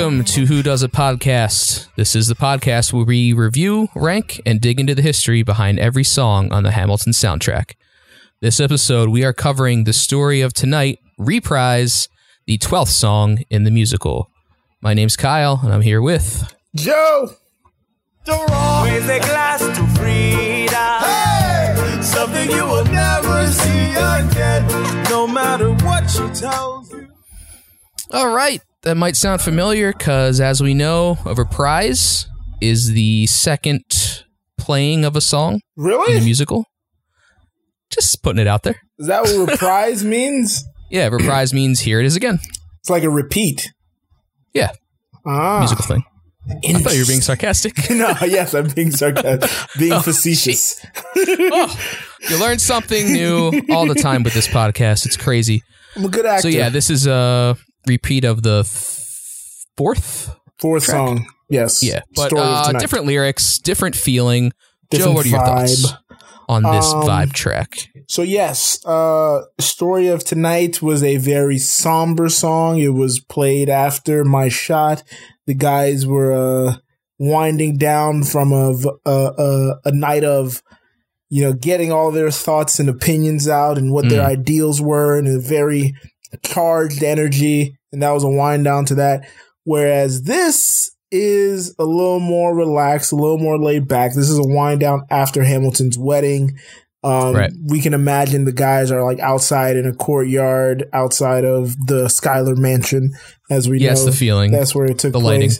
Welcome to Who Does a Podcast. This is the podcast where we review, rank, and dig into the history behind every song on the Hamilton soundtrack. This episode, we are covering the story of tonight, Reprise, the 12th song in the musical. My name's Kyle, and I'm here with. Joe. Raise a glass to freedom. Something you will never see again, no matter what she tells you. All right, that might sound familiar because, as we know, a reprise is the second playing of a song Really? in a musical. Just putting it out there. Is that what reprise means? Yeah, reprise means here it is again. It's like a repeat. Yeah, Ah. musical thing. I thought you were being sarcastic. no, yes, I'm being sarcastic, being Oh, facetious. oh, you learn something new all the time with this podcast. It's crazy. I'm a good actor. So yeah, this is a repeat of the th- fourth. fourth track. song. Yes. Yeah, but uh, different lyrics, different feeling. Joe, what are your thoughts on this Um, vibe track? So yes, uh Story of Tonight was a very somber song. It was played after my shot. The guys were uh winding down from a a a night of you know getting all their thoughts and opinions out and what their Mm. ideals were and a very charged energy and that was a wind down to that whereas this is a little more relaxed a little more laid back this is a wind down after hamilton's wedding um, Right. we can imagine the guys are like outside in a courtyard outside of the Schuyler mansion as we Yes, know the feeling. that's where it took the lighting.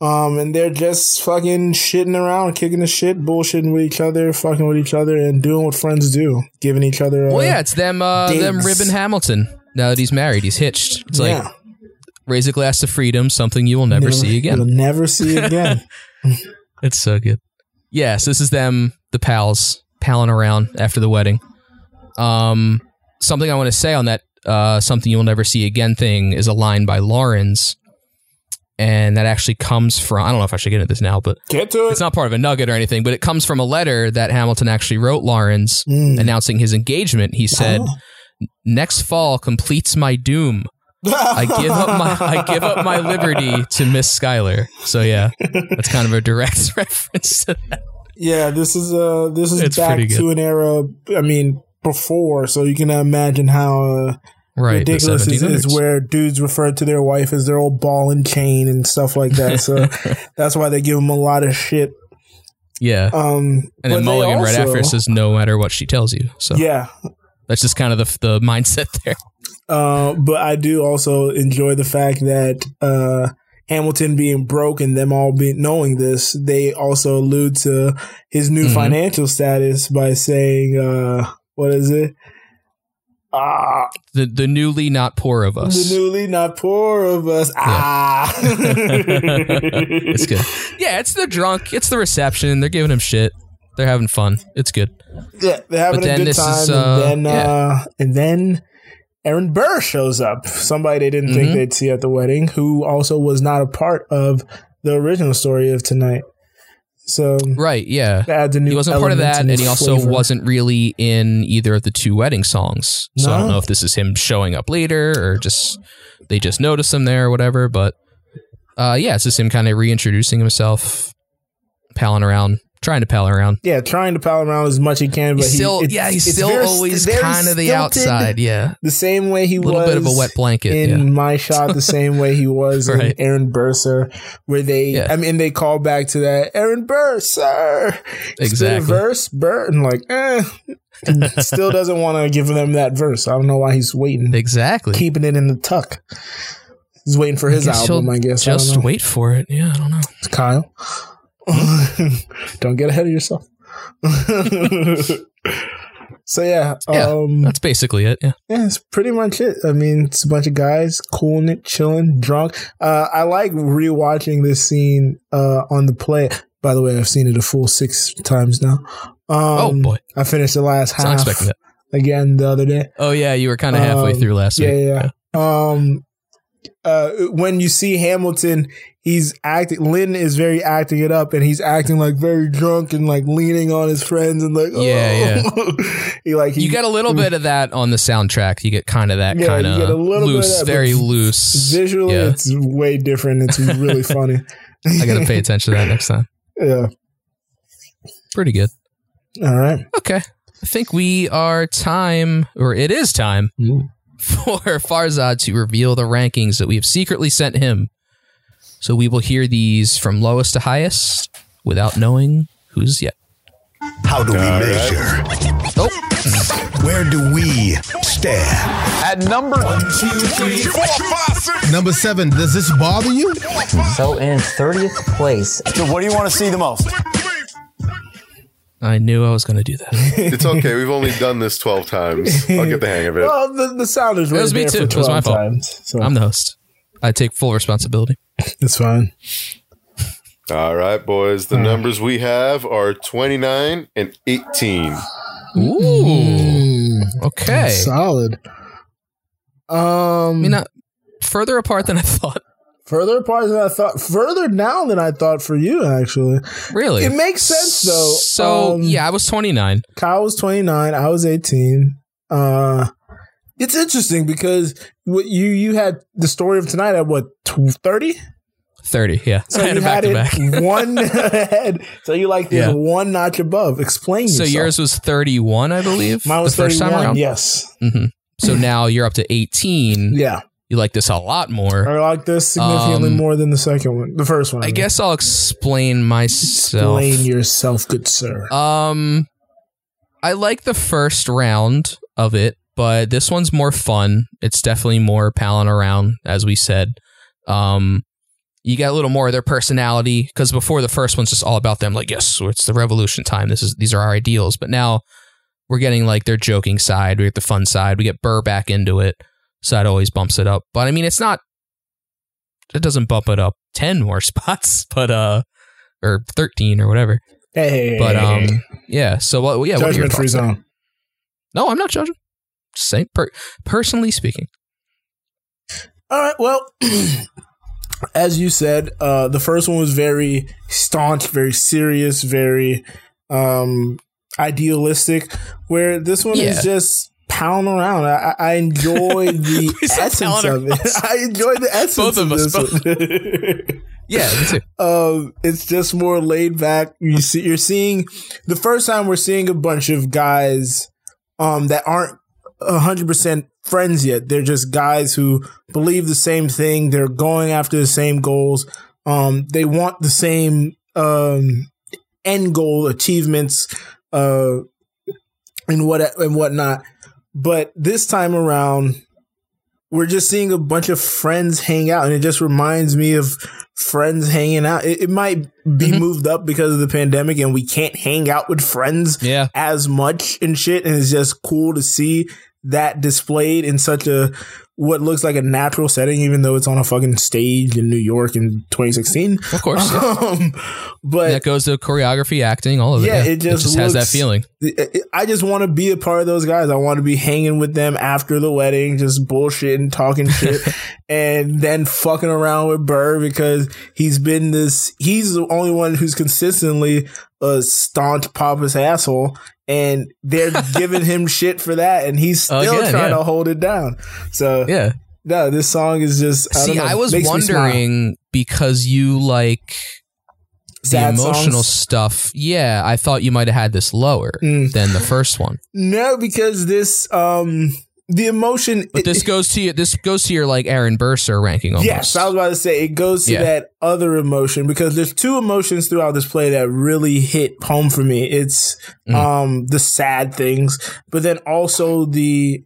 um, and they're just fucking shitting around, kicking the shit, bullshitting with each other, fucking with each other, and doing what friends do, giving each other. Uh, Well, yeah, it's them. Uh, them ribbon Hamilton. Now that he's married, he's hitched. It's like raise a glass to freedom, something you will never You'll- see again. You'll never see again. It's so good. Yes, this is them, the pals, palling around after the wedding. Um, something I want to say on that, uh, something you'll never see again thing is a line by Laurens, and that actually comes from. I don't know if I should get into this now, but Get to it. it's not part of a nugget or anything. But it comes from a letter that Hamilton actually wrote Laurens Mm. announcing his engagement. He said, Oh. "Next fall completes my doom. I give up my I give up my liberty to Miss Schuyler." So yeah, that's kind of a direct reference to that. Yeah, this is uh this is It's back to an era. I mean, before, so you can imagine how uh, Right, ridiculous is, is where dudes refer to their wife as their old ball and chain and stuff like that. So that's why they give them a lot of shit. yeah. Um, And then but they Mulligan right after says, "No matter what she tells you." So Yeah, that's just kind of the the mindset there. Uh, but I do also enjoy the fact that uh, Hamilton being broke and them all being knowing this, they also allude to his new Mhm. financial status by saying, uh, "What is it? Ah, The the newly not poor of us. the newly not poor of us. Ah, it's good. Yeah, it's the drunk. It's the reception. They're giving him shit. They're having fun. It's good. Yeah, they're having But a then good this time, is, uh, and then yeah. uh, and then Aaron Burr shows up. Somebody they didn't Mhm. think they'd see at the wedding, who also was not a part of the original story of tonight. So Right. Yeah. adds a new. He wasn't part of that, and he also flavor. wasn't really in either of the two wedding songs. So I don't know if this is him showing up later or just they just noticed him there or whatever. But uh, yeah, it's just him kind of reintroducing himself, palling around, trying to pal around. Yeah, trying to pal around as much as he can, but He's he- still, it's- yeah, he's still very- always kind of the outside. Yeah, the same way he was a little was bit of a wet blanket. in yeah. my shot, the same way he was Right. in Aaron Burr, sir, where they, Yeah. I mean, they call back to that Aaron Burr, sir, Spit a Exactly. verse, Burr, and like, eh, still doesn't want to give them that verse. I don't know why he's waiting, Exactly. keeping it in the tuck. He's waiting for his I album, I guess. I Just know. wait for it. Yeah, I don't know. Kyle. don't get ahead of yourself. so yeah, Yeah. um, That's basically it. Yeah. yeah, it's pretty much it. I mean, it's a bunch of guys cooling it, chilling, drunk. Uh, I like rewatching this scene uh, on the play. By the way, I've seen it a full six times now. Um, oh boy, I finished the last half expecting that. again the other day. Oh yeah, you were kind of halfway Um, through last Yeah, week. yeah. yeah. Um, uh, when you see Hamilton, he's acting. Lin is very acting it up, and he's acting like very drunk and like leaning on his friends and like, Yeah, oh. he like he, you get a little bit of that on the soundtrack. You get kind of that Yeah, kind you get a of little bit of loose, that, very loose. visually, Yeah. it's way different. It's really funny. I got to pay attention to that next time. Yeah. Pretty good. All right. Okay. I think we are time, or it is time, for Farzad to reveal the rankings that we have secretly sent him. So we will hear these from lowest to highest without knowing who's yet. How do we All right. measure? Oh, Where do we stand? At number One, two, three, four, five, six. Number seven, does this bother you? So in 30th place, So what do you want to see the most? I knew I was going to do that. It's okay. We've only done this 12 times. I'll get the hang of it. Well, the, the sound is right was me too. It was my 12 fault. times. So I'm the host. I take full responsibility. it's fine. All right, boys. The numbers we have are 29 and 18. Ooh. Okay. Solid. Um, I mean, not further apart than I thought. Further apart than I thought, further down than I thought for you, actually. Really? It makes sense, though. So, Um, yeah, I was 29. Kyle was 29. I was 18. Uh, it's interesting because what you you had the story of tonight at what 30? 30, yeah. So I had you it back had to it back. one ahead. So you like this Yeah. one notch above. Explain So yourself. yours was 31, I believe. Mine was the first 31. time around. Yes. hmm So now you're up to 18. Yeah. You like this a lot more. I like this significantly Um, more than the second one. The first one. I mean. guess I'll explain myself. Explain yourself, good sir. Um, I like the first round of it, but this one's more fun. It's definitely more palling around, as we said. Um, you get a little more of their personality because before the first one's just all about them. Like, yes, it's the revolution time. This is these are our ideals. But now we're getting like their joking side. We get the fun side. We get Burr back into it. So that always bumps it up. But I mean, it's not. It doesn't bump it up ten more spots, but uh, or thirteen or whatever. hey, But um, yeah. So what? Yeah. What are your judgment free thoughts there? zone. No, I'm not judging. Just saying, per- personally speaking. All right. Well, as you said, uh, the first one was very staunch, very serious, very um, idealistic. Where this one Yeah. is just pounding around. I, I enjoy the essence of it. I enjoy the essence Both of us, this one. Yeah, me too. um, it's just more laid back. You see, you're seeing the first time we're seeing a bunch of guys um, that aren't hundred percent friends yet. They're just guys who believe the same thing. They're going after the same goals. Um, they want the same um, end goal achievements, uh, and what and whatnot. But this time around, we're just seeing a bunch of friends hang out, and it just reminds me of friends hanging out. It, it might be Mhm. moved up because of the pandemic, and we can't hang out with friends Yeah. as much and shit. And it's just cool to see that displayed in such a what looks like a natural setting, even though it's on a fucking stage in New York in 2016. Of course. Um, but that goes to choreography, acting, all of it. Yeah, it just has that feeling. I just want to be a part of those guys. I want to be hanging with them after the wedding, just bullshitting, talking shit, and then fucking around with Burr because he's been this. He's the only one who's consistently a staunch pompous asshole, and they're giving him shit for that, and he's still Again, trying yeah. to hold it down. So Yeah. no, this song is just. I, See, know, I was wondering because you like the emotional songs? stuff. Yeah, I thought you might have had this lower Mm. than the first one. No, because this um the emotion. But it- this goes to you. This goes to your like Aaron Burr, sir ranking almost. Yes, I was about to say it goes to Yeah. that other emotion because there's two emotions throughout this play that really hit home for me. It's Mhm. um the sad things, but then also the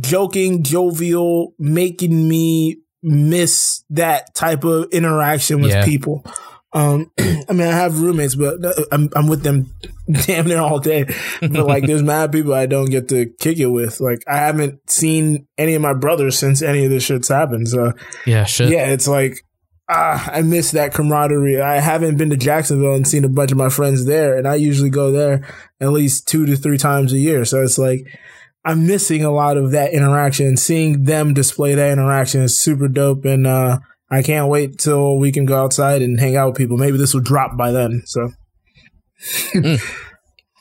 joking, jovial, making me miss that type of interaction with Yeah. people. Um, I mean, I have roommates, but uh, I'm I'm with them damn near all day. But like, there's mad people I don't get to kick it with. Like, I haven't seen any of my brothers since any of this shit's happened. So yeah, shit. yeah, it's like ah, I miss that camaraderie. I haven't been to Jacksonville and seen a bunch of my friends there, and I usually go there at least two to three times a year. So it's like I'm missing a lot of that interaction. Seeing them display that interaction is super dope, and uh, I can't wait till we can go outside and hang out with people. Maybe this will drop by then. So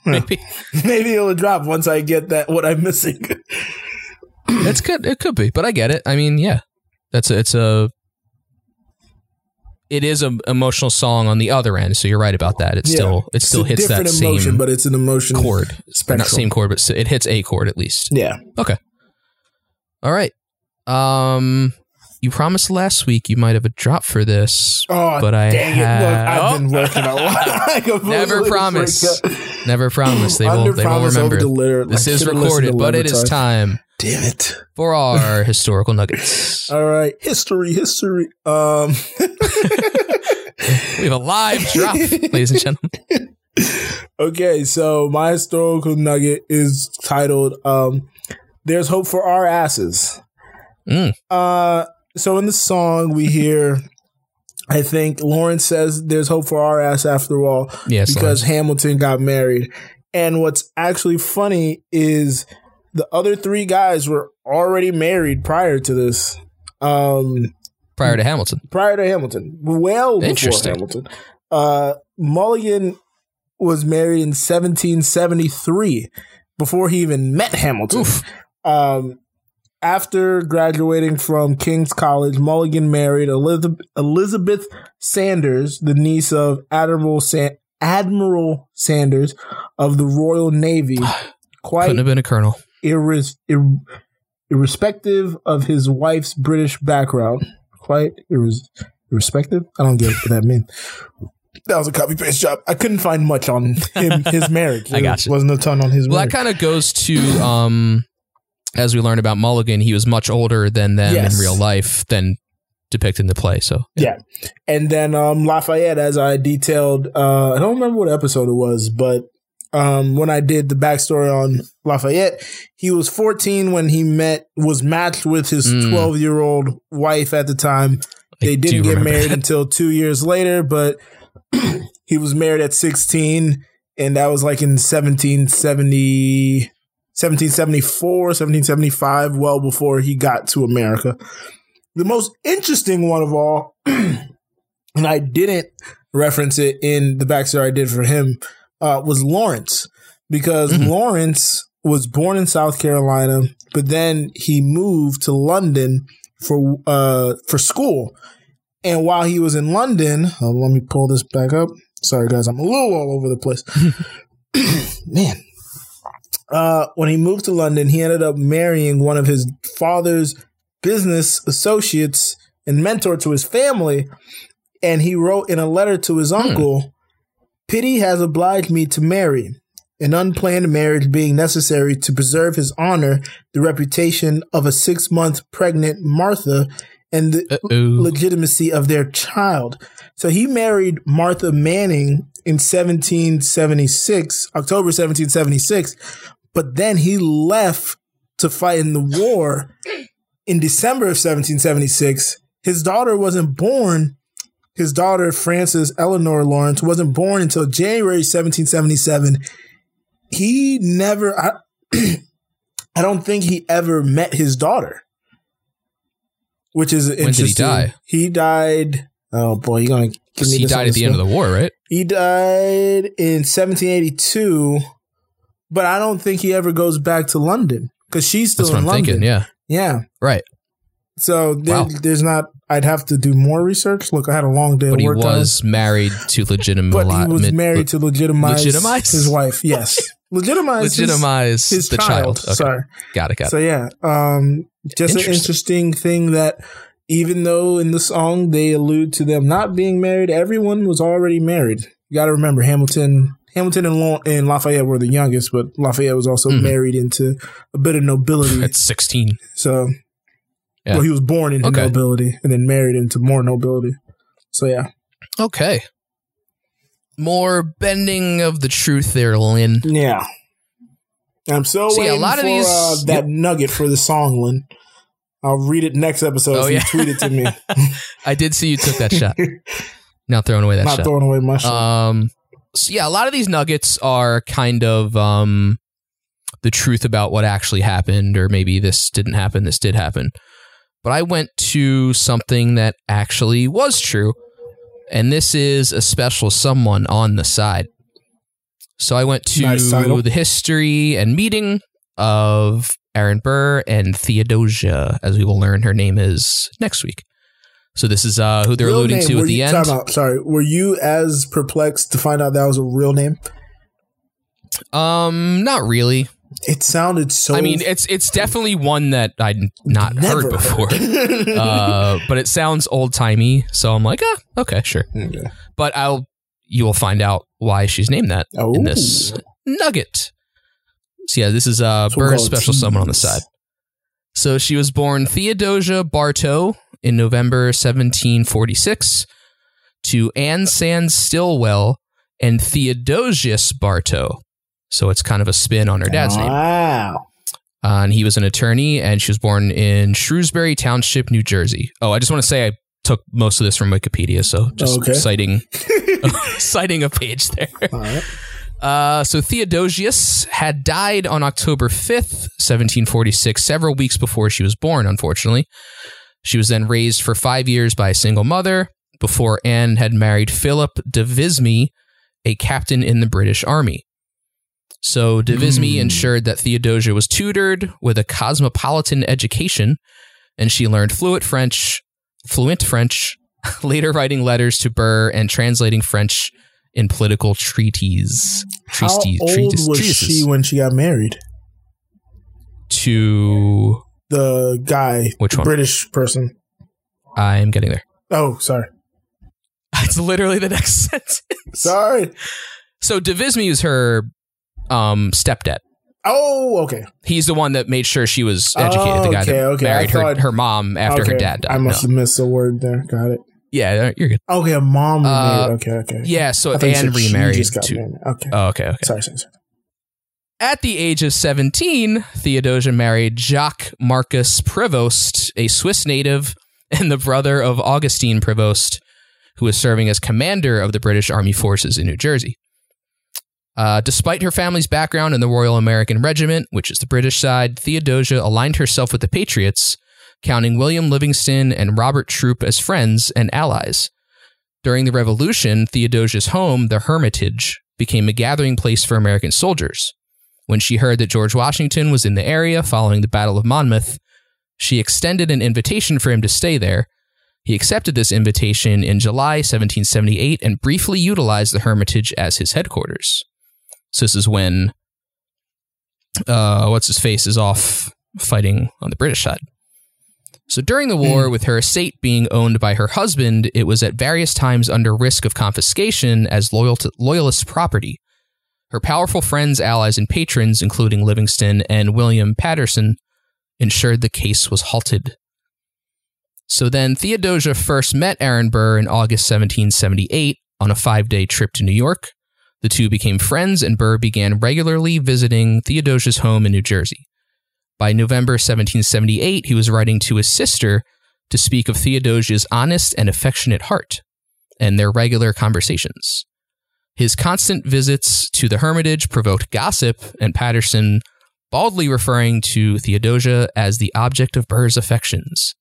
Maybe maybe it'll drop once I get that what I'm missing. it's good. It could be, but I get it. I mean, yeah, that's a, it's a it is an emotional song on the other end. So you're right about that. It Yeah. still it still hits that different emotion, same but it's an emotion chord. Or spectrum. not same chord, but it hits a chord at least. Yeah. Okay. All right. Um, you promised last week you might have a drop for this, Oh, but I dang it! Look, I've been working a lot. Never promise. Never promise. They won't. They won't remember. deliver. This is recorded, but it is Levitar. time Damn it! for our historical nuggets. All right, history, history. Um, We have a live drop, ladies and gentlemen. okay, so my historical nugget is titled um, "There's Hope for Our Asses." Mm. Uh, so in the song we hear, I think Laurens says, "There's hope for our ass after all." Yes, because Laurens. Hamilton got married. And what's actually funny is the other three guys were already married prior to this. Um, prior to Hamilton. prior to Hamilton, well before Interesting. Hamilton. Uh, Mulligan was married in 1773 before he even met Hamilton. Um, after graduating from King's College, Mulligan married Elizabeth, Elizabeth Sanders, the niece of Admiral San- Admiral Sanders of the Royal Navy. Quite Couldn't have been a colonel. irres- ir- irrespective of his wife's British background. Quite irres- irrespective? I don't get what that means. That was a copy paste job. I couldn't find much on him, his marriage. I got you. Wasn't a ton on his Well, that kind of goes to um, as we learned about Mulligan, he was much older than them Yes. in real life than depicted in the play. So Yeah. And then um, Lafayette, as I detailed, uh, I don't remember what episode it was, but um, when I did the backstory on Lafayette, he was 14 when he met, was matched with his Mm. 12 year old wife at the time. They do didn't get married that. until two years later, but he was married at 16, and that was like in 1770, 1774, 1775, well before he got to America. The most interesting one of all, and I didn't reference it in the backstory I did for him, uh, was Laurens, because Mhm. Laurens was born in South Carolina, but then he moved to London for uh for school. And while he was in London, uh, let me pull this back up. Sorry guys, I'm a little all over the place. Man. Uh when he moved to London, he ended up marrying one of his father's business associates and mentor to his family. And he wrote in a letter to his uncle, Pity has obliged me to marry, an unplanned marriage being necessary to preserve his honor, the reputation of a six month pregnant Martha, and the Uh-oh. legitimacy of their child. So he married Martha Manning in 1776, October 1776, but then he left to fight in the war in December of 1776. His daughter wasn't born. His daughter, Frances Eleanor Laurens, wasn't born until January 1777. He never, I, I don't think he ever met his daughter, which is interesting. When did he die? He died. Oh boy, you're gonna give me he died at the end of the war, right? He died in 1782, but I don't think he ever goes back to London because she's still That's what in I'm London. thinking. Yeah, yeah. right. So there, Wow. there's not. I'd have to do more research. Look, I had a long day But of he was married to legitimize. but he was married to legitimize, Legitimize? his wife. Yes, legitimize, legitimize his, the child. child. Okay. Sorry. Got it. Got it. So yeah, um, just an interesting thing that even though in the song they allude to them not being married, everyone was already married. You got to remember Hamilton. Hamilton and, Law- and Lafayette were the youngest, but Lafayette was also Mhm. married into a bit of nobility. At 16. so, Yeah. well, he was born into Okay. nobility and then married into more nobility. So yeah, Okay. More bending of the truth there, Lin. yeah. I'm so See, a waiting lot of for these- uh, that nugget for the song, Lin. I'll read it next episode Oh, if yeah. you tweet it to me. I did see you took that shot. Now throwing away that shot. Not shot. throwing away my shot. Um, so yeah, a lot of these nuggets are kind of um, the truth about what actually happened, or maybe this didn't happen, this did happen. But I went to something that actually was true, and this is a special someone on the side. So I went to Nice the history and meeting of Aaron Burr and Theodosia, as we will learn her name is next week. So this is uh, who they're Real alluding name, to were at the you- end. out, sorry, were you as perplexed to find out that was a real name? Um, not really. It sounded so. I mean, it's it's definitely one that I'd not heard before. uh, but it sounds old timey, so I'm like, ah, okay, sure. Okay. But I'll you will find out why she's named that Oh. in this nugget. So yeah, this is uh So Burr's special someone on the side. So she was born Theodosia Bartow in November 1746 to Anne Sands Stillwell and Theodosius Bartow. So it's kind of a spin on her dad's name. Wow. Uh, and he was an attorney, and she was born in Shrewsbury Township, New Jersey. Oh, I just want to say I took most of this from Wikipedia, so just Okay. citing citing a page there. All right. Uh, so Theodosius had died on October 5th, 1746, several weeks before she was born, unfortunately. She was then raised for five years by a single mother before Anne had married Philip de Visme, a captain in the British Army. So de Visme ensured that Theodosia was tutored with a cosmopolitan education, and she learned fluent French, fluent French, later writing letters to Burr and translating French in political treaties. How treaties- old treaties- was treatises. she when she got married? To The guy, Which the one? British person. I'm getting there. Oh, sorry. It's literally the next sentence. Sorry. So de Visme is her um, stepdad. Oh, okay. He's the one that made sure she was educated. the guy Okay, that okay. Married her, her mom after okay. her dad died. I must No. have missed a word there. Got it. Yeah, you're good. Okay, a mom Uh, remarried. Okay, okay. Yeah, so I thought you Anne said she just Okay. Oh, okay, okay. sorry, sorry, sorry. At the age of 17, Theodosia married Jacques Marcus Prevost, a Swiss native and the brother of Augustine Prevost, who was serving as commander of the British Army forces in New Jersey. Uh, despite her family's background in the Royal American Regiment, which is the British side, Theodosia aligned herself with the Patriots, counting William Livingston and Robert Troup as friends and allies. During the Revolution, Theodosia's home, the Hermitage, became a gathering place for American soldiers. When she heard that George Washington was in the area following the Battle of Monmouth, she extended an invitation for him to stay there. He accepted this invitation in July 1778 and briefly utilized the Hermitage as his headquarters. So this is when uh, what's his face is off fighting on the British side. So during the war, hmm. with her estate being owned by her husband, it was at various times under risk of confiscation as loyal to, loyalist property. Her powerful friends, allies, and patrons, including Livingston and William Paterson, ensured the case was halted. So then Theodosia first met Aaron Burr in August 1778 on a five day trip to New York. The two became friends, and Burr began regularly visiting Theodosia's home in New Jersey. By November 1778, he was writing to his sister to speak of Theodosia's honest and affectionate heart and their regular conversations. His constant visits to the Hermitage provoked gossip, and Paterson baldly referring to Theodosia as the object of Burr's affections.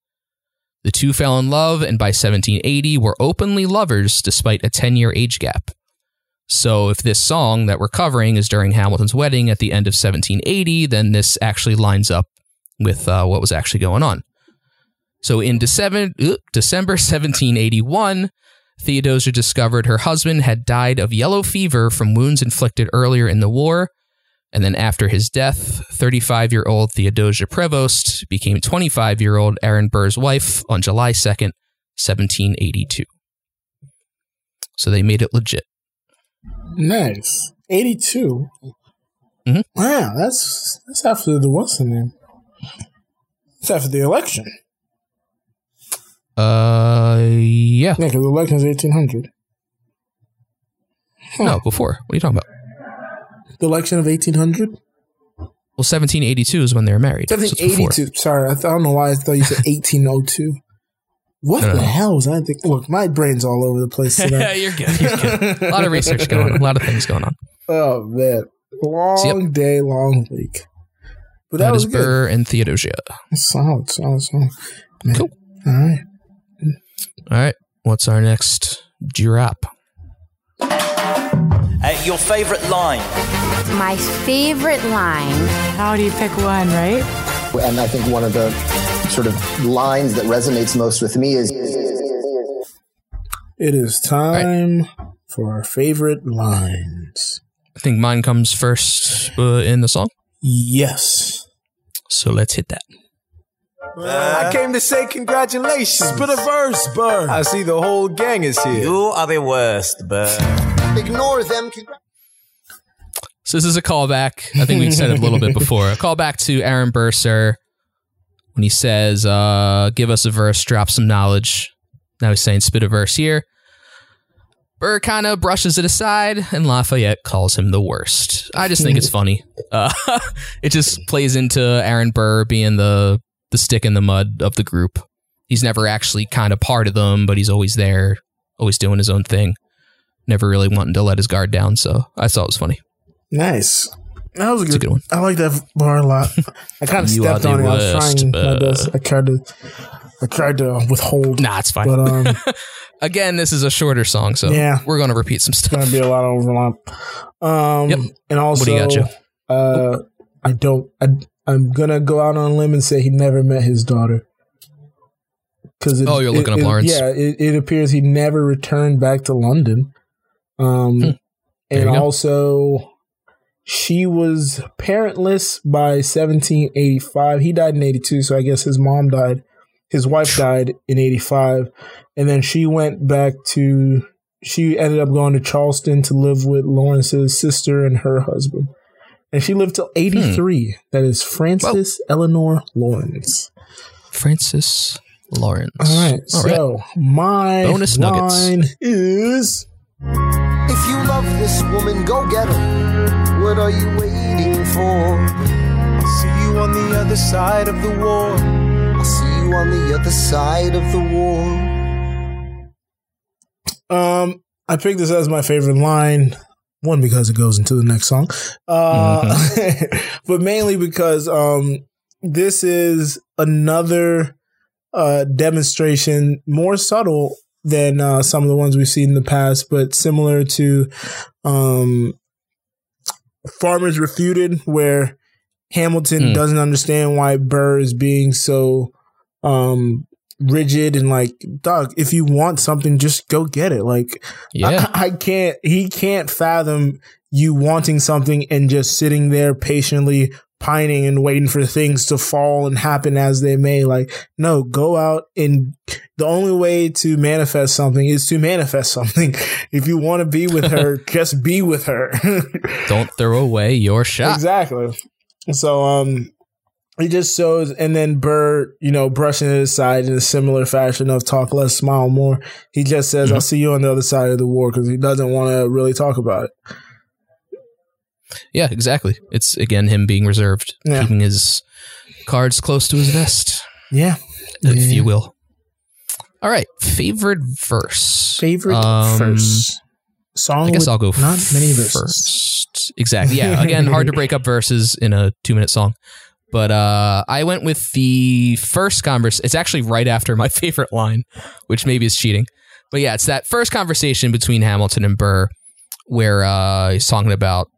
The two fell in love and by 1780 were openly lovers despite a 10 year age gap. So, if this song that we're covering is during Hamilton's wedding at the end of 1780, then this actually lines up with uh, what was actually going on. So, in December, December 1781, Theodosia discovered her husband had died of yellow fever from wounds inflicted earlier in the war. And then, after his death, 35 year old Theodosia Prevost became 25 year old Aaron Burr's wife on July 2nd, 1782. So, they made it legit. Nice. 82. Mhm. Wow, that's that's after the what's the name? It's after the election. Uh, yeah. Yeah, because the election is 1800. No, before. What are you talking about? The election of 1800? Well, 1782 is when they were married. so it's before. 1782. Sorry, I, th- I don't know why I thought you said 1802. What No, no, the hell was I thinking? Look, my brain's all over the place today. you're good. You're good. A lot of research going on. A lot of things going on. oh, man. Long So, yep. day, long week. But that, that was is good. Burr and Theodosia. Solid, solid song. Man. Cool. All right. All right. What's our next G-Rap? Uh, your favorite line? My favorite line. How do you pick one, right? And I think one of the sort of lines that resonates most with me is It is time for our favorite lines. I think mine comes first uh, in the song. Yes. So let's hit that. I came to say congratulations. Spit a verse, Burr. I see the whole gang is here. You are the worst, Burr. ignore them. So this is a callback. I think we've said it a little bit before. A callback to Aaron Burr, sir when he says, uh, "Give us a verse, drop some knowledge." Now he's saying, "Spit a verse here." Burr kind of brushes it aside, and Lafayette calls him the worst. I just think it's funny. Uh, it just plays into Aaron Burr being the the stick in the mud of the group. He's never actually kind of part of them, but he's always there, always doing his own thing. Never really wanting to let his guard down. So I thought it was funny. Nice. That was a good, a good one. I like that bar a lot. I kind of stepped on it. I was worst, trying my uh, best. I tried to, I tried to withhold. Nah, it's fine. But um, Again, this is a shorter song, so Yeah. we're going to repeat some it's gonna be a lot of overlap. Um, Yep. and also, do you got, uh, I don't. I, I'm gonna go out on a limb and say he never met his daughter. Because Oh, you're looking up Laurens. Yeah, it, it appears he never returned back to London. Um, Hmm. And also she was parentless by 1785. He died in 82, so I guess his mom died. His wife died in 85, and then she went back to. She ended up going to Charleston to live with Laurens's sister and her husband, and she lived till hmm. 83. That is Frances Eleanor Laurens. Frances Laurens. All right, All right. so my Bonus nuggets. is. If you love this woman, go get her. What are you waiting for? I'll see you on the other side of the war. I'll see you on the other side of the war. Um, I picked this as my favorite line. One because it goes into the next song, uh, but mainly because um, this is another uh, demonstration, more subtle than uh, some of the ones we've seen in the past, but similar to um, Farmers Refuted, where Hamilton Hmm. doesn't understand why Burr is being so um, rigid and like, dog, if you want something, just go get it. Like, Yeah. I, I can't, he can't fathom you wanting something and just sitting there patiently pining and waiting for things to fall and happen as they may. Like, no, go out and the only way to manifest something is to manifest something. If you want to be with her, just be with her. Don't throw away your shot. Exactly. So um it just shows and then Burr, you know, brushing it aside in a similar fashion of talk less, smile more. He just says, I'll see you on the other side of the war because he doesn't want to really talk about it. Yeah, exactly. It's again him being reserved, Yeah. keeping his cards close to his vest, Yeah. if Yeah. you will. All right, favorite verse. Favorite Um, verse. Song I guess I'll go not many verses. first. Exactly. Yeah. Again, hard to break up verses in a two minute song. But uh, I went with the first converse. It's actually right after my favorite line, which maybe is cheating. But yeah, it's that first conversation between Hamilton and Burr where uh, he's talking about,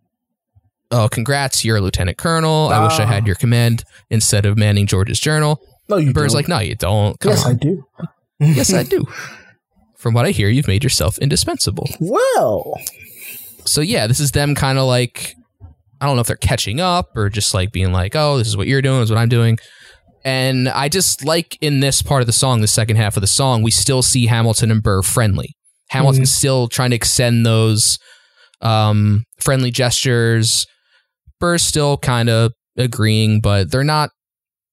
oh, congrats, you're a lieutenant colonel. I wish I Ah. had your command instead of manning George's journal. No, you Burr's don't. like, no, you don't. Come yes, on. I do. yes, I do. From what I hear, you've made yourself indispensable. Well, so yeah, this is them kind of like I don't know if they're catching up or just like being like, oh, this is what you're doing, this is what I'm doing. And I just like in this part of the song, the second half of the song, we still see Hamilton and Burr friendly. Hamilton's still trying to extend those um, friendly gestures. Burr's still kind of agreeing, but they're not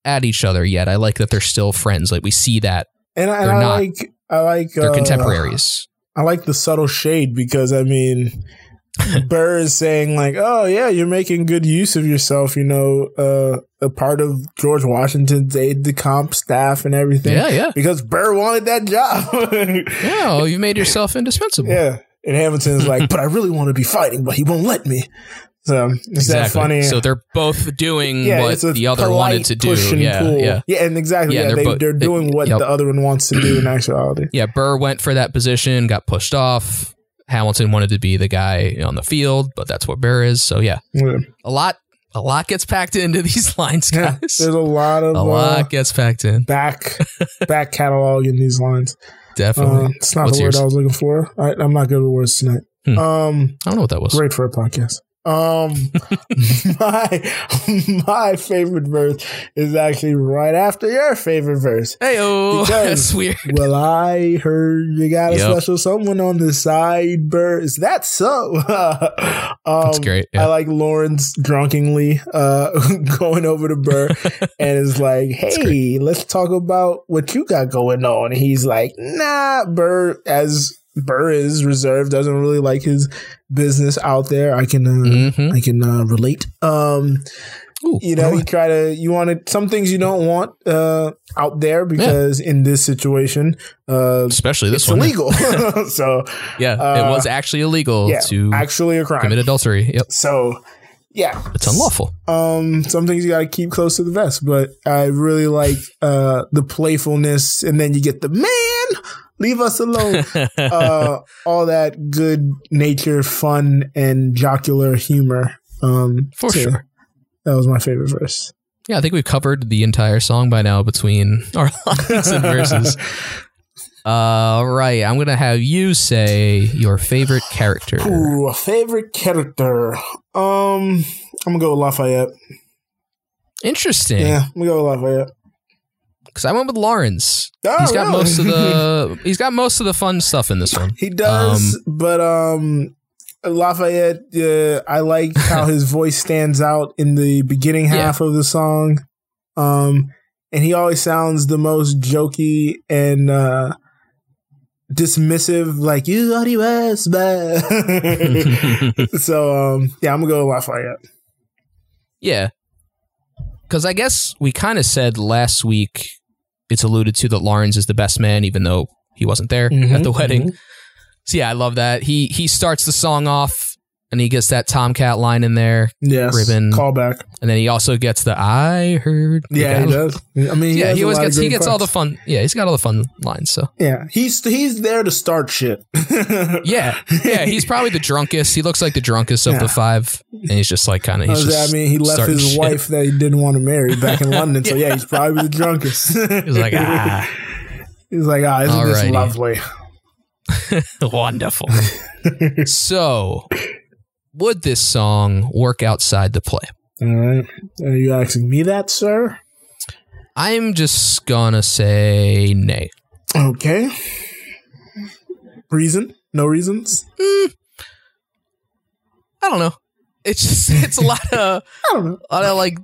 at each other yet. I like that they're still friends. Like we see that and, I- and I not. like, I like, they're uh, contemporaries. I like the subtle shade because I mean, Burr is saying like, "Oh yeah, you're making good use of yourself." You know, uh, a part of George Washington's aide de camp staff and everything. Yeah, yeah. Because Burr wanted that job. Yeah, oh, you made yourself indispensable. yeah, and Hamilton's like, "But I really want to be fighting, but he won't let me." So it's that funny. So they're both doing yeah, what the other wanted to do. push and Yeah, pull. yeah. yeah, and exactly. Yeah, Yeah, they're they, bo- they- doing what yep. the other one wants to do in actuality. Yeah, Burr went for that position, got pushed off. Hamilton wanted to be the guy on the field, but that's what Burr is. So yeah, Yeah. a lot, a lot gets packed into these lines, guys. there's a lot of a uh, lot gets packed in. back back catalog in these lines. Definitely. Uh, it's not What's the word yours? I was looking for. I, I'm not good with words tonight. Hmm. Um, I don't know what that was. great for a podcast. Um, my my favorite verse is actually right after your favorite verse. Hey, oh, that's weird. Well, I heard you got a special someone on the side, Burr. Is that so? um, That's great, yeah. I like Laurens drunkenly uh, going over to Burr and is like, "Hey, let's talk about what you got going on." And he's like, "Nah, Burr." As Burr is reserved, doesn't really like his business out there. I can, uh, Mhm. I can uh, relate. Um, Ooh, you know, you try to you want to some things you don't want uh out there because in this situation uh especially this it's one. illegal so Yeah, uh, it was actually illegal yeah to actually a crime commit adultery. Yep, so yeah it's unlawful. um some things you got to keep close to the vest but i really like uh the playfulness and then you get the man leave us alone uh all that good nature fun and jocular humor um For so sure. that was my favorite verse Yeah, I think we've covered the entire song by now between our lines and verses. All right, I'm gonna have you say your favorite character. Ooh, a favorite character. Um, I'm gonna go with Lafayette. Interesting. Yeah, I'm gonna go with Lafayette. because I went with Laurens. Oh, he's got really? most of the he's got most of the fun stuff in this one. He does, but um, Lafayette. Uh, I like how his voice stands out in the beginning Yeah. half of the song. Um, and he always sounds the most jokey and uh dismissive, like you are he was bad. so um, yeah, I'm gonna go with Lafayette. Yeah. Because I guess we kind of said last week it's alluded to that Laurens is the best man, even though he wasn't there Mhm, at the wedding. So yeah, I love that. He he starts the song off and he gets that Tomcat line in there, Yes, Ribbon. callback. and then he also gets the I heard. Yeah, he does. I mean, yeah, he always gets he gets all the fun. Yeah, he's got all the fun lines. So Yeah, he's he's there to start shit. yeah, yeah, he's probably the drunkest. He looks like the drunkest of Yeah. the five, and he's just like kind of. I, He's was- just I mean, he left his shit. wife that he didn't want to marry back in London. So yeah, he's probably the drunkest. He's like ah, he's like, ah, isn't this lovely? wonderful. so, would this song work outside the play? All right, are you asking me that, sir? I'm just gonna say nay. Okay. Reason? No reasons? I don't know. It's just it's a lot of I don't know. a lot of like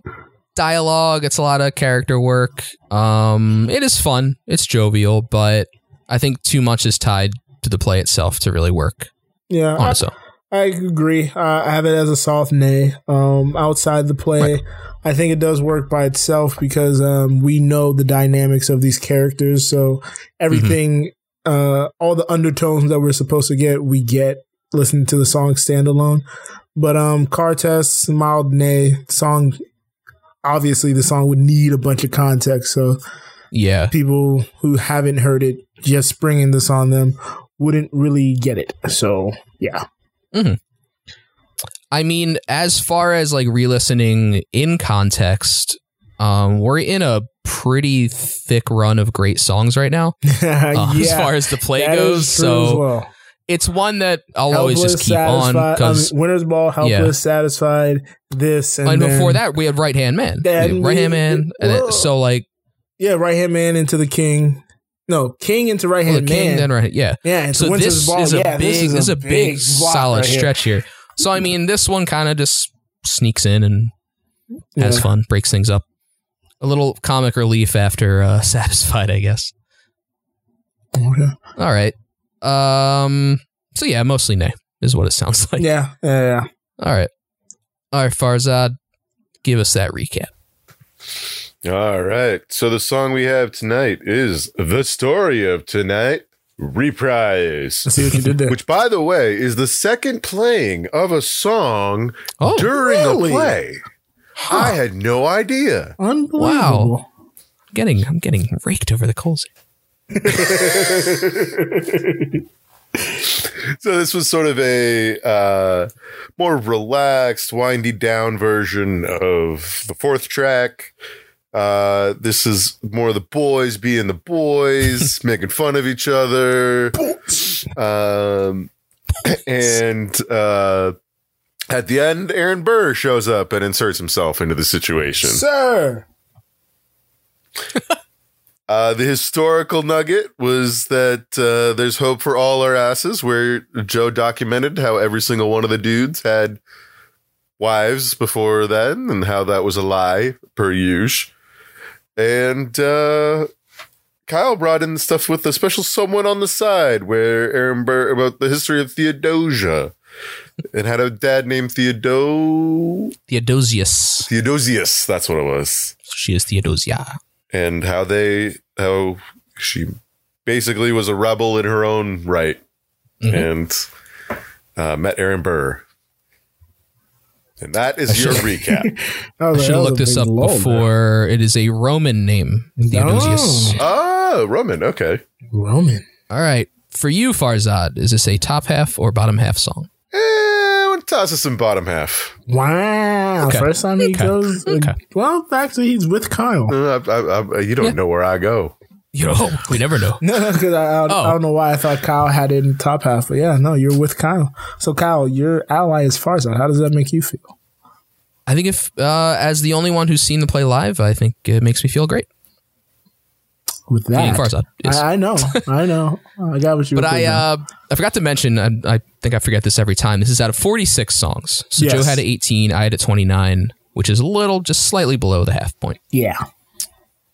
dialogue. It's a lot of character work. Um, it is fun. It's jovial, but I think too much is tied to the play itself to really work Yeah, on I, its own. I agree. Uh, I have it as a soft nay. Um, outside the play, I think it does work by itself because um, we know the dynamics of these characters. So everything, uh, all the undertones that we're supposed to get, we get listening to the song standalone. But um, car test, mild nay song. Obviously, the song would need a bunch of context. So Yeah, people who haven't heard it, just springing this on them, wouldn't really get it. So yeah. I mean, as far as like re-listening in context, um, we're in a pretty thick run of great songs right now. uh, as far as the play goes. is true as So well. it's one that I'll always just Helpless, keep on because. Mean, Winter's Ball, helpless, Yeah. satisfied. This and, and then- before that, we had Right Hand Man. Right Hand Man. And it, so like yeah, right hand man into the king. No, king into right well, hand King, man. then right. Yeah. yeah, So this is a yeah, big, this is a, big, block solid right here. stretch here. So I mean, this one kind of just sneaks in and has Yeah. fun, breaks things up. A little comic relief after uh, Satisfied, I guess. Okay. All right. Um. So yeah, mostly nay is what it sounds like. Yeah, yeah, yeah. All right. All right, Farzad, give us that recap. All right. So the song we have tonight is The Story of Tonight. Reprise. Let's see what you did there. Which, by the way, is the second playing of a song Oh, during really? a play. I had no idea. Unbelievable. I'm getting I'm getting raked over the coals. So this was sort of a uh, more relaxed, windy down version of the fourth track. Uh, this is more of the boys being the boys, making fun of each other. Um, and uh, at the end, Aaron Burr shows up and inserts himself into the situation. Sir. Uh, the historical nugget was that uh, there's hope for all our asses, where Joe documented how every single one of the dudes had wives before then and how that was a lie, per usual. And uh, Kyle brought in stuff with a special someone on the side, where Aaron Burr about the history of Theodosia. and had a dad named Theodo Theodosius. Theodosius. That's what it was. She is Theodosia. and how they how she basically was a rebel in her own right and uh, met Aaron Burr. And that is your recap. Oh, I should have looked this up lull there. before. It is a Roman name, Theodosius. oh, Roman. Okay. Roman. All right. For you, Farzad, is this a top half or bottom half song? Eh, I want to toss us some bottom half. Wow. Okay. First time he Okay. goes. Okay. Well, actually, he's with Kyle. Uh, I, I, I, you don't know where I go. You know, we never know. No, no, because I, I, Oh. I don't know why I thought Kyle had it in the top half. But yeah, no, you're with Kyle. So, Kyle, your ally is Farzad. How does that make you feel? I think if, uh, as the only one who's seen the play live, I think it makes me feel great. With that, Farzad, yes. I, I know, I know. I got what you. But I, uh, I forgot to mention. I, I think I forget this every time. This is out of 46 songs. So Yes. Joe had 18, I had a 29, which is a little, just slightly below the half point. yeah.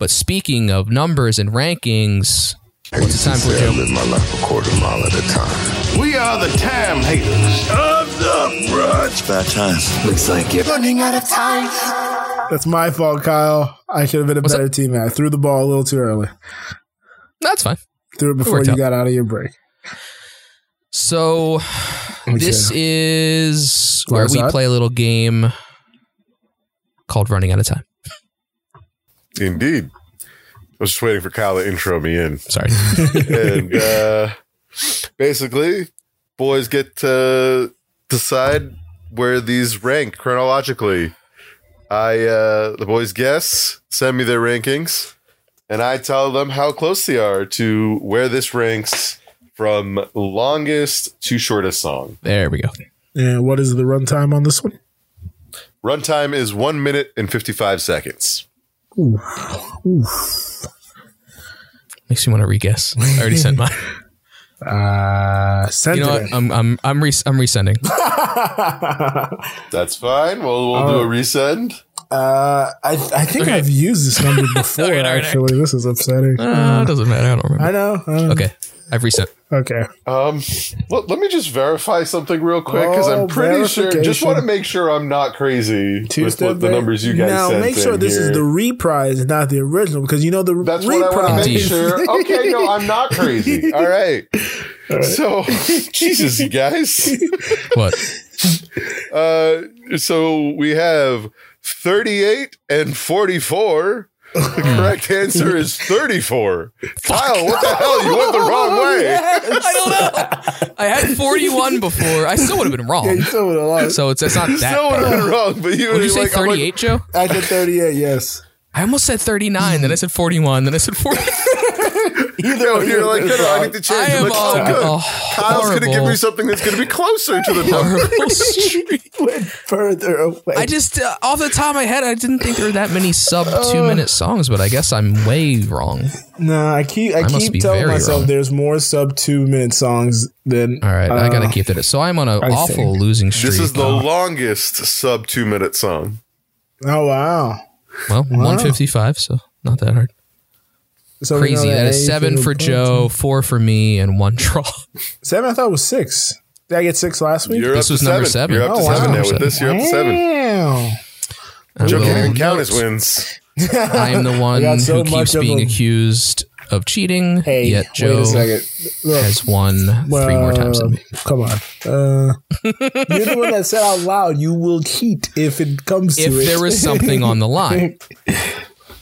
But speaking of numbers and rankings, what's the time for Joe? live my life a quarter mile at a time. We are the time haters of the brunch. It's about time. Looks like you're running out of time. That's my fault, Kyle. I should have been a What's better teammate. I threw the ball a little too early. That's fine. Threw it before worked you out. got out of your break. So this is where we play a little game called Running Out of Time. Indeed. I was just waiting for Kyle to intro me in. Sorry. and uh, basically, boys get to decide where these rank chronologically. I uh, the boys guess, send me their rankings, and I tell them how close they are to where this ranks from longest to shortest song. there we go. And what is the runtime on this one? Runtime is one minute and fifty five seconds. Makes me want to re-guess. I already sent mine. Uh, send You know it what? I'm I'm I'm, re- I'm resending. That's fine. We'll we'll do a resend. Uh, I I think I've used this number before. Okay, all right, actually, this is upsetting. Uh, doesn't matter. I don't remember. I know. I know. Okay, I've resent. Okay. Um, let, let me just verify something real quick because Oh, I'm pretty sure. Just want to make sure I'm not crazy with what the numbers you guys now sent make sure in this here. is the reprise, not the original, because you know the reprise. That's reprise. what I want to make sure. Okay, no, I'm not crazy. All right. So, Jesus, you guys. What? Uh, so we have 38 and 44. The hmm. correct answer is 34. Kyle, what the hell? You went the wrong way. I don't know. I had 41 before. I still would have been wrong. Yeah, you still would have lost. So it's, it's not You that still would have bad. been wrong, but you Would were you say like, I'm like, 38, Joe? I did 38, yes. I almost said 39, then I said 41, then I said 40. Either No, you're like, you no, no, I would've need to change. I I'm am like, oh, good. a Kyle's going to give me something that's going to be closer to the number. horrible went further away. I just, uh, off the top of my head, I didn't think there were that many sub Uh. two minute songs, but I guess I'm way wrong. no, I keep I, I must keep be telling very myself wrong. there's more sub two minute songs than. All right, I gotta uh, keep that. So I'm on an awful think. losing streak. This is the longest sub two minute song. Oh wow! well, 155, so not that hard. So we know Crazy. That is seven for Joe, four for me, and one draw. Seven. I thought it was six. Did I get six last week? You're This was number seven. seven. You're up to Oh, seven wow. now. With this, you're up to seven. Damn. Joe can't even count his wins. I am the one so who keeps being them. accused of cheating. Hey, yet wait Joe a. Look, has won three more times than me. Come on. Uh, you're the one that said out loud you will cheat if it comes to If it. there was something on the line,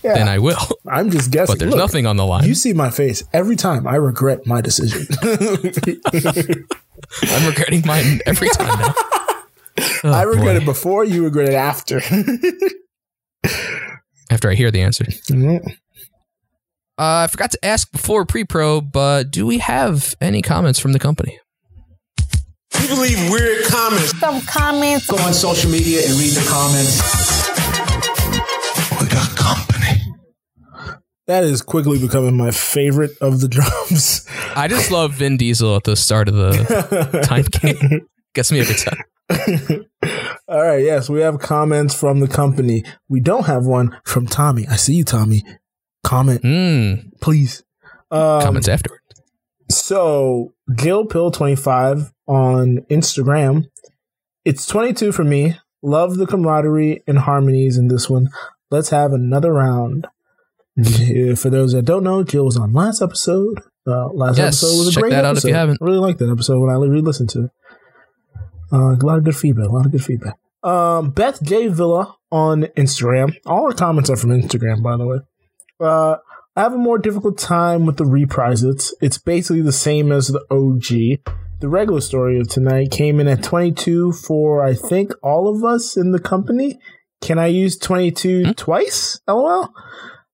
Yeah. then I will. I'm just guessing. But there's Look, nothing on the line. You see my face every time I regret my decision. I'm regretting mine every time now. Oh, I regret boy. it before, you regret it after. after I hear the answer. Mhm. Uh, I forgot to ask before pre-pro, but do we have any comments from the company? People leave weird comments. Some comments. Go on social media and read the comments. That is quickly becoming my favorite of the drums. I just love Vin Diesel at the start of the time game. Gets me every time. All right, yes, we have comments from the company. We don't have one from Tommy. I see you, Tommy. Comment, Mm, please. Um, comments afterward. So, Gil Pill 25 on Instagram. It's 22 for me. Love the camaraderie and harmonies in this one. Let's have another round. For those that don't know, Jill was on last episode. Uh, last Yes, episode was a check great that out if episode. you haven't. Really liked that episode when I re-listened to it. Uh, a lot of good feedback. A lot of good feedback. Um, Beth J Villa on Instagram. All our comments are from Instagram, by the way. Uh, I have a more difficult time with the reprises. It's basically the same as the OG. The regular story of tonight came in at 22 for, I think, all of us in the company. Can I use 22 Hmm? twice? LOL.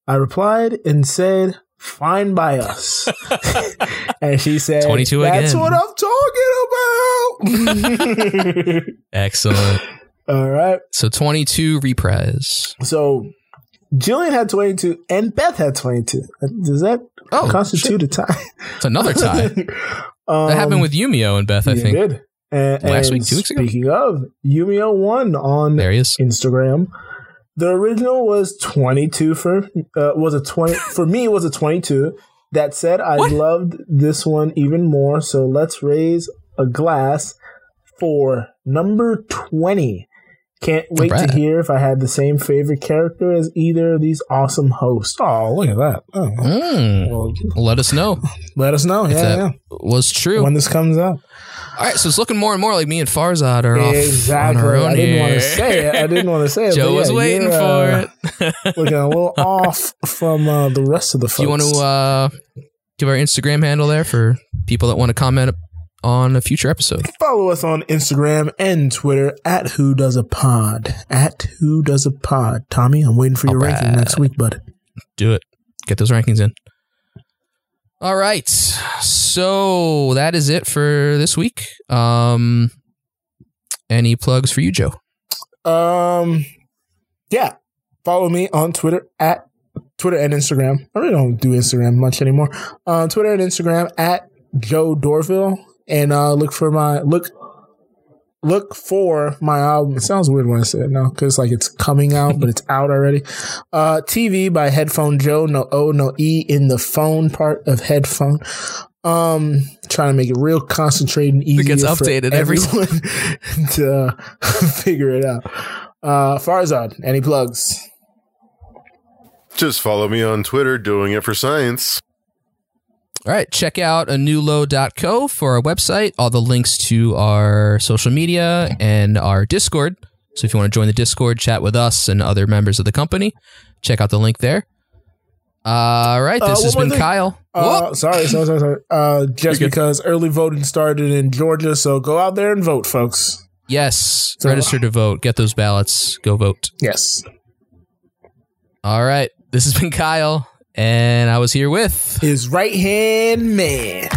I replied and said, fine by us. and she said, 22 That's again." what I'm talking about. Excellent. all right. So 22 reprise. So Jillian had 22 and Beth had 22. Does that Oh, constitute a tie? It's another tie. um, that happened with Yumio and Beth, I think. did. And, Last and week, two weeks ago? Speaking of, Yumio won on There he is. Instagram. The original was 22 for uh, was a 20 for me it was a 22. That said, I What? loved this one even more. So let's raise a glass for number 20. Can't wait Alright. to hear if I had the same favorite character as either of these awesome hosts. Oh, look at that. Oh, Mm. well, Let us know let us know. if Yeah, that yeah. was true. When this comes out. All right, so it's looking more and more like me and Farzad are off Exactly. on our own I didn't want to say it. I didn't want to say it. Joe but was yeah, waiting uh, for it. looking a little off from uh, the rest of the folks. Do you want to uh, give our Instagram handle there for people that want to comment on a future episode? follow us on Instagram and Twitter at Who Does a Pod. At Who Does a Pod. Tommy, I'm waiting for your ranking next week, bud. Do it. Get those rankings in. All right. So that is it for this week. Um, any plugs for you, Joe? Um, yeah. Follow me on Twitter at Twitter and Instagram. I really don't do Instagram much anymore. On Twitter and Instagram at Joe Dorville, and uh, look for my look. Look for my album. It sounds weird when I say it now because like it's coming out, but it's out already. Uh, TV by Headphone Joe. No O, no E in the phone part of headphone. Um, trying to make it real concentrated and easy gets for updated every everyone to uh, figure it out. Uh, Farzad, any plugs? Just follow me on Twitter, doing it for science. All right, check out anewlow.co for our website, all the links to our social media and our Discord. So if you want to join the Discord, chat with us and other members of the company, check out the link there. All right, Uh, this one has been thing. Kyle. Uh, sorry, sorry, sorry, sorry. Uh, just because early voting started in Georgia, so go out there and vote, folks. Yes, So- register to vote. Get those ballots. Go vote. Yes. All right, this has been Kyle, and I was here with. His right hand man.